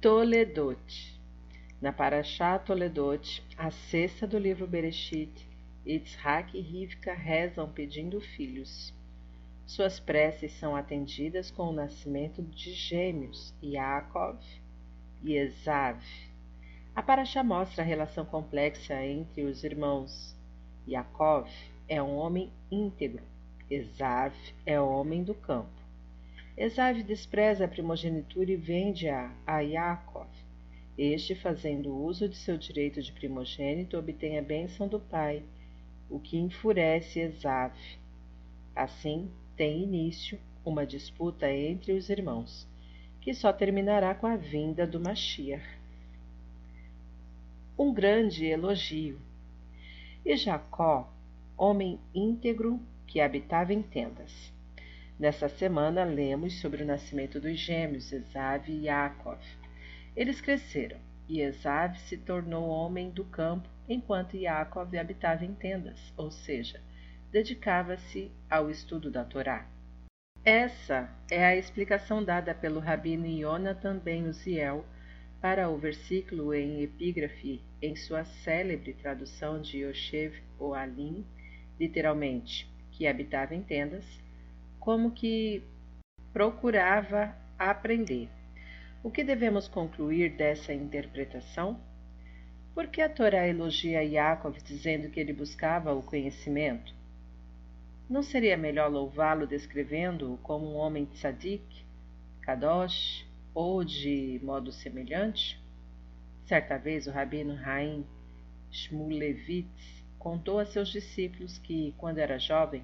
Toledot. Na Parashá Toledot, a sexta do livro Bereshit, Yitzhak e Rivka rezam pedindo filhos. Suas preces são atendidas com o nascimento de gêmeos, Yaakov e Esav. A Parashá mostra a relação complexa entre os irmãos. Yaakov é um homem íntegro, Esav é homem do campo. Esav despreza a primogenitura e vende-a a Yaakov. Este, fazendo uso de seu direito de primogênito, obtém a bênção do pai, o que enfurece Esav. Assim, tem início uma disputa entre os irmãos, que só terminará com a vinda do Mashiach. Um grande elogio. E Jacó, homem íntegro que habitava em tendas. Nessa semana, lemos sobre o nascimento dos gêmeos Esav e Yaakov. Eles cresceram, e Esav se tornou homem do campo, enquanto Yaakov habitava em tendas, ou seja, dedicava-se ao estudo da Torá. Essa é a explicação dada pelo rabino Yonatan ben Uziel para o versículo em epígrafe em sua célebre tradução de Yoshev Oalim, literalmente, que habitava em tendas, como que procurava aprender. O que devemos concluir dessa interpretação? Por que a Torá elogia Yaakov dizendo que ele buscava o conhecimento? Não seria melhor louvá-lo descrevendo-o como um homem tzadik, kadosh ou de modo semelhante? Certa vez o rabino Haim Shmulevitz contou a seus discípulos que, quando era jovem,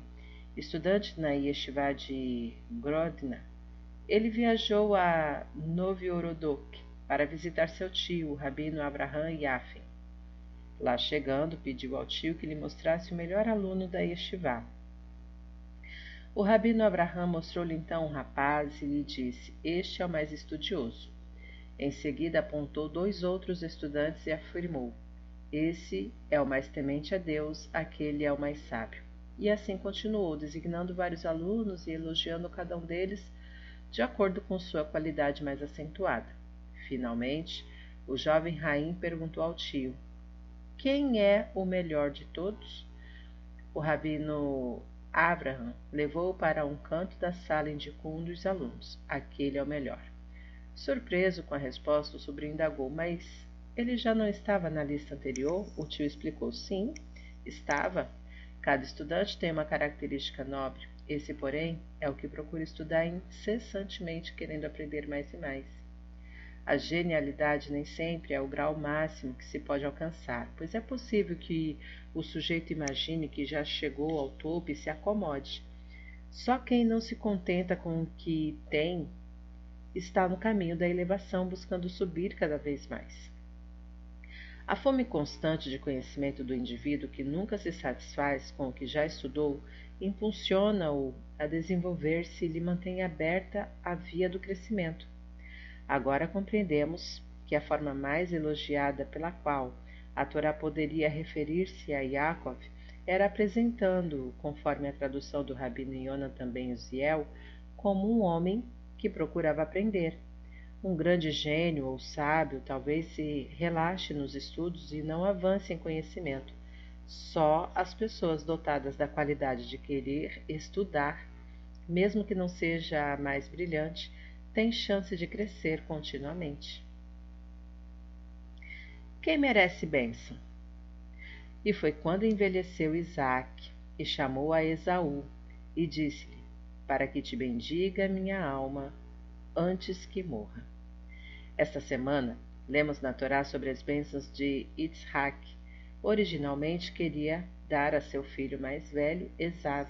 Estudante na Yeshiva de Grodna, ele viajou a Noviorodok para visitar seu tio, o rabino Abraham Yafin. Lá chegando, pediu ao tio que lhe mostrasse o melhor aluno da Yeshiva. O rabino Abraham mostrou-lhe então um rapaz e lhe disse: Este é o mais estudioso. Em seguida apontou dois outros estudantes e afirmou: Esse é o mais temente a Deus, aquele é o mais sábio. E assim continuou, designando vários alunos e elogiando cada um deles de acordo com sua qualidade mais acentuada. Finalmente, o jovem Raim perguntou ao tio: Quem é o melhor de todos? O rabino Abraham levou-o para um canto da sala e indicou um dos alunos: Aquele é o melhor. Surpreso com a resposta, o sobrinho indagou: Mas ele já não estava na lista anterior? O tio explicou: Sim, estava. Cada estudante tem uma característica nobre. Esse, porém, é o que procura estudar incessantemente, querendo aprender mais e mais. A genialidade nem sempre é o grau máximo que se pode alcançar, pois é possível que o sujeito imagine que já chegou ao topo e se acomode. Só quem não se contenta com o que tem está no caminho da elevação, buscando subir cada vez mais. A fome constante de conhecimento do indivíduo que nunca se satisfaz com o que já estudou impulsiona-o a desenvolver-se e lhe mantém aberta a via do crescimento. Agora compreendemos que a forma mais elogiada pela qual a Torá poderia referir-se a Yaakov era apresentando-o, conforme a tradução do rabino Yonatan Ben Uziel, como um homem que procurava aprender, um grande gênio ou sábio talvez se relaxe nos estudos e não avance em conhecimento. Só as pessoas dotadas da qualidade de querer estudar, mesmo que não seja a mais brilhante, têm chance de crescer continuamente. Quem merece bênção? E foi quando envelheceu Isaac e chamou a Esaú e disse-lhe: Para que te bendiga minha alma antes que morra. Esta semana, lemos na Torá sobre as bênçãos de Yitzhak. Originalmente queria dar a seu filho mais velho, Esav.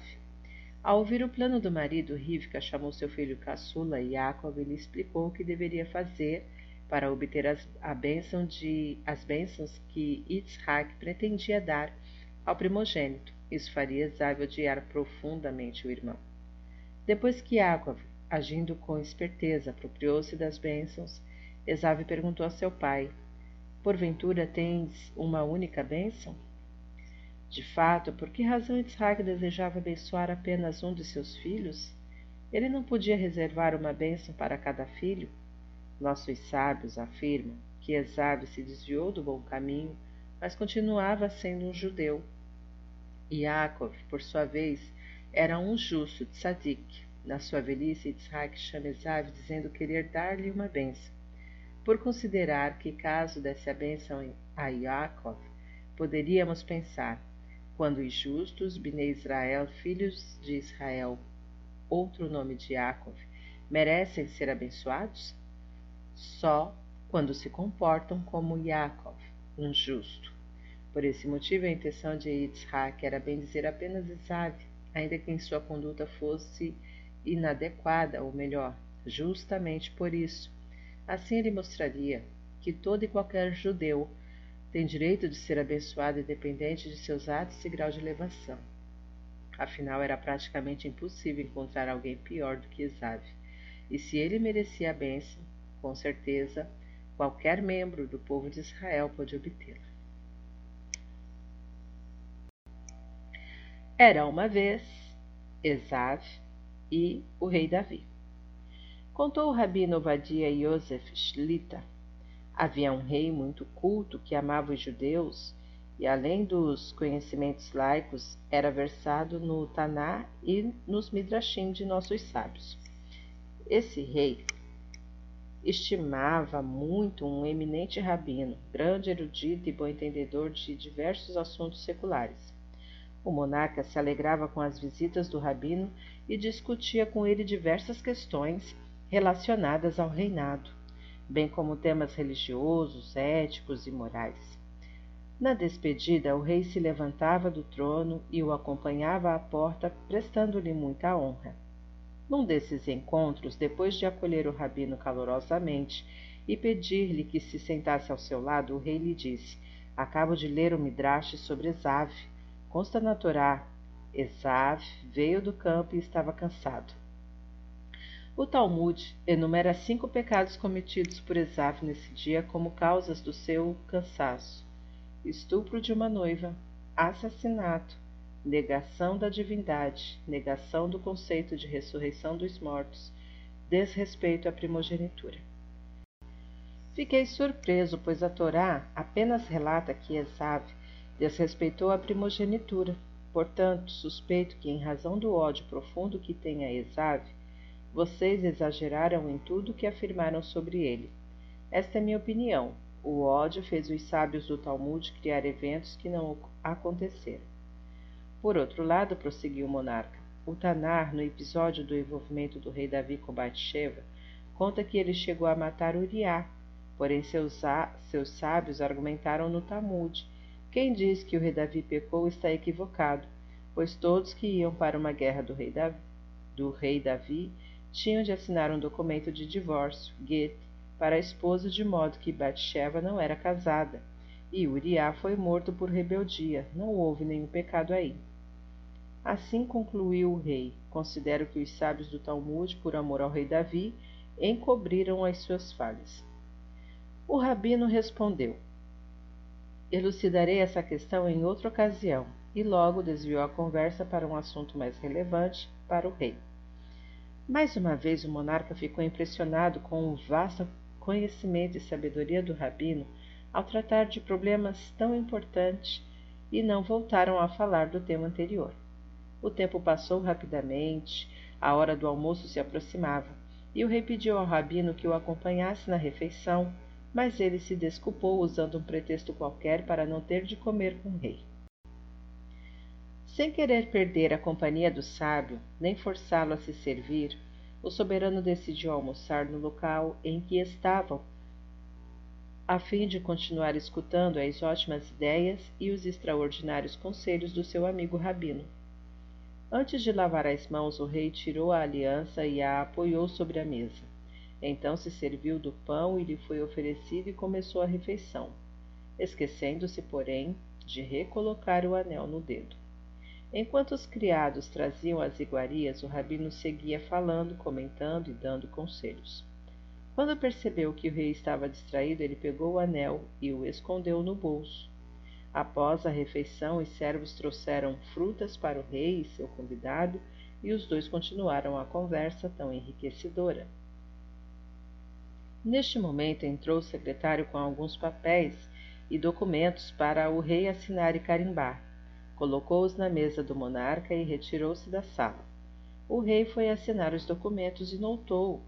Ao ouvir o plano do marido, Rivka chamou seu filho caçula Yaakov e lhe explicou o que deveria fazer para obter as, a bênção de, as bênçãos que Yitzhak pretendia dar ao primogênito. Isso faria Esav odiar profundamente o irmão. Depois que Yaakov agindo com esperteza, apropriou-se das bênçãos. Esav perguntou a seu pai: Porventura tens uma única bênção? De fato, por que razão Isaac desejava abençoar apenas um de seus filhos? Ele não podia reservar uma bênção para cada filho? Nossos sábios afirmam que Esav se desviou do bom caminho, mas continuava sendo um judeu. Yaakov, por sua vez, era um justo tzadik. Na sua velhice, Yitzhak chama Esav dizendo querer dar-lhe uma bênção, por considerar que caso desse a bênção a Yaakov, poderíamos pensar, quando os justos, Bnei Israel, filhos de Israel, outro nome de Yaakov, merecem ser abençoados? Só quando se comportam como Yaakov, um justo. Por esse motivo, a intenção de Yitzhak era bem dizer apenas Esav, ainda que em sua conduta fosse inadequada, ou melhor, justamente por isso. Assim ele mostraria que todo e qualquer judeu tem direito de ser abençoado independente de seus atos e grau de elevação. Afinal, era praticamente impossível encontrar alguém pior do que Esav, e se ele merecia a bênção, com certeza qualquer membro do povo de Israel pode obtê-la. Era uma vez Esav e o rei Davi. Contou o rabino Ovadia Yosef Shlita. Havia um rei muito culto que amava os judeus e, além dos conhecimentos laicos, era versado no Taná e nos Midrashim de nossos sábios. Esse rei estimava muito um eminente rabino, grande erudito e bom entendedor de diversos assuntos seculares. O monarca se alegrava com as visitas do rabino e discutia com ele diversas questões relacionadas ao reinado, bem como temas religiosos, éticos e morais. Na despedida, o rei se levantava do trono e o acompanhava à porta, prestando-lhe muita honra. Num desses encontros, depois de acolher o rabino calorosamente e pedir-lhe que se sentasse ao seu lado, o rei lhe disse: Acabo de ler o Midrash sobre Esav. Consta na Torá: Esav veio do campo e estava cansado. O Talmud enumera cinco pecados cometidos por Esav nesse dia como causas do seu cansaço: estupro de uma noiva, assassinato, negação da divindade, negação do conceito de ressurreição dos mortos, desrespeito à primogenitura. Fiquei surpreso, pois a Torá apenas relata que Esav desrespeitou a primogenitura. Portanto, suspeito que, em razão do ódio profundo que tem a Esav, vocês exageraram em tudo que afirmaram sobre ele. Esta é minha opinião. O ódio fez os sábios do Talmud criar eventos que não aconteceram. Por outro lado, prosseguiu o monarca, o Tanar, no episódio do envolvimento do rei Davi com Bathsheba, conta que ele chegou a matar Uriá, porém seus, seus sábios argumentaram no Talmud. Quem diz que o rei Davi pecou está equivocado, pois todos que iam para uma guerra do rei Davi, do rei Davi tinham de assinar um documento de divórcio, get, para a esposa de modo que Bathsheba não era casada, e Uriá foi morto por rebeldia, não houve nenhum pecado aí. Assim concluiu o rei: Considero que os sábios do Talmud, por amor ao rei Davi, encobriram as suas falhas. O rabino respondeu: Elucidarei essa questão em outra ocasião, e logo desviou a conversa para um assunto mais relevante para o rei. Mais uma vez o monarca ficou impressionado com o vasto conhecimento e sabedoria do rabino ao tratar de problemas tão importantes e não voltaram a falar do tema anterior. O tempo passou rapidamente, a hora do almoço se aproximava, e o rei pediu ao rabino que o acompanhasse na refeição, mas ele se desculpou usando um pretexto qualquer para não ter de comer com o rei. Sem querer perder a companhia do sábio, nem forçá-lo a se servir, o soberano decidiu almoçar no local em que estavam, a fim de continuar escutando as ótimas ideias e os extraordinários conselhos do seu amigo rabino. Antes de lavar as mãos, o rei tirou a aliança e a apoiou sobre a mesa. Então se serviu do pão e lhe foi oferecido e começou a refeição, esquecendo-se, porém, de recolocar o anel no dedo. Enquanto os criados traziam as iguarias, o rabino seguia falando, comentando e dando conselhos. Quando percebeu que o rei estava distraído, ele pegou o anel e o escondeu no bolso. Após a refeição, os servos trouxeram frutas para o rei e seu convidado, e os dois continuaram a conversa tão enriquecedora. Neste momento entrou o secretário com alguns papéis e documentos para o rei assinar e carimbar. Colocou-os na mesa do monarca e retirou-se da sala. O rei foi assinar os documentos e notou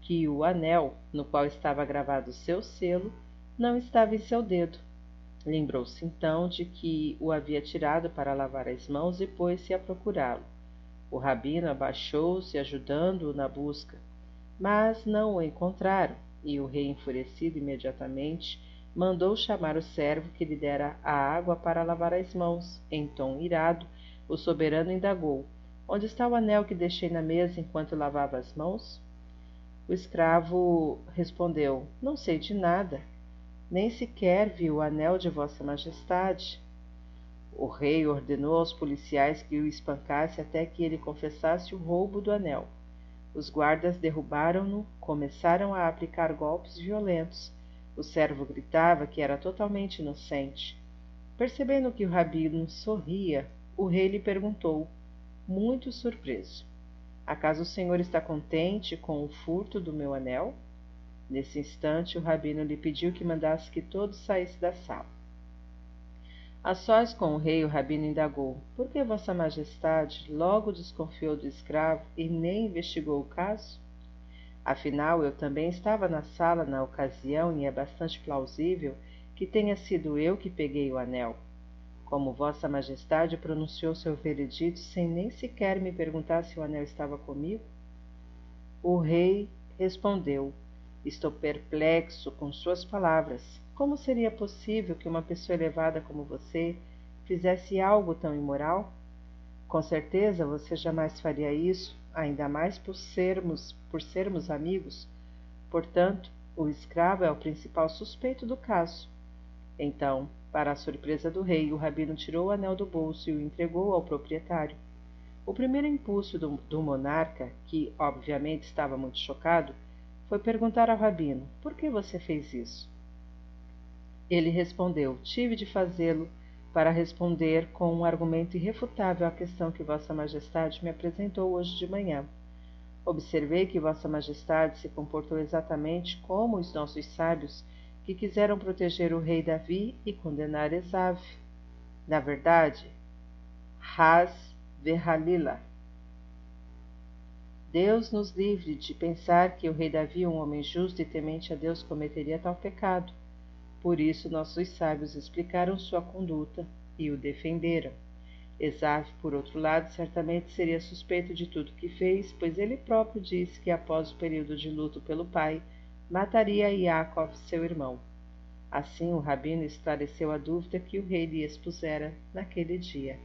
que o anel, no qual estava gravado seu selo, não estava em seu dedo. Lembrou-se então de que o havia tirado para lavar as mãos e pôs-se a procurá-lo. O rabino abaixou-se, ajudando-o na busca, mas não o encontraram, e o rei, enfurecido imediatamente, mandou chamar o servo que lhe dera a água para lavar as mãos. Em tom irado, o soberano indagou: Onde está o anel que deixei na mesa enquanto lavava as mãos? O escravo respondeu: Não sei de nada, nem sequer vi o anel de Vossa Majestade. O rei ordenou aos policiais que o espancasse até que ele confessasse o roubo do anel. Os guardas derrubaram-no, começaram a aplicar golpes violentos. O servo gritava que era totalmente inocente. Percebendo que o rabino sorria, o rei lhe perguntou, muito surpreso: Acaso o senhor está contente com o furto do meu anel? Nesse instante, o rabino lhe pediu que mandasse que todos saíssem da sala. A sós com o rei, o rabino indagou: Por que Vossa Majestade logo desconfiou do escravo e nem investigou o caso? Afinal, eu também estava na sala na ocasião e é bastante plausível que tenha sido eu que peguei o anel. Como Vossa Majestade pronunciou seu veredito sem nem sequer me perguntar se o anel estava comigo? O rei respondeu: Estou perplexo com suas palavras. Como seria possível que uma pessoa elevada como você fizesse algo tão imoral? Com certeza você jamais faria isso, ainda mais por sermos, por sermos amigos. Portanto, o escravo é o principal suspeito do caso. Então, para a surpresa do rei, o rabino tirou o anel do bolso e o entregou ao proprietário. O primeiro impulso do, do monarca, que obviamente estava muito chocado, foi perguntar ao rabino: Por que você fez isso? Ele respondeu: Tive de fazê-lo para responder com um argumento irrefutável à questão que Vossa Majestade me apresentou hoje de manhã. Observei que Vossa Majestade se comportou exatamente como os nossos sábios que quiseram proteger o rei Davi e condenar Esav. Na verdade, Ras Verhalila. Deus nos livre de pensar que o rei Davi, um homem justo e temente a Deus, cometeria tal pecado. Por isso, nossos sábios explicaram sua conduta e o defenderam. Esav, por outro lado, certamente seria suspeito de tudo que fez, pois ele próprio disse que após o período de luto pelo pai, mataria Yaakov, seu irmão. Assim o rabino esclareceu a dúvida que o rei lhe expusera naquele dia.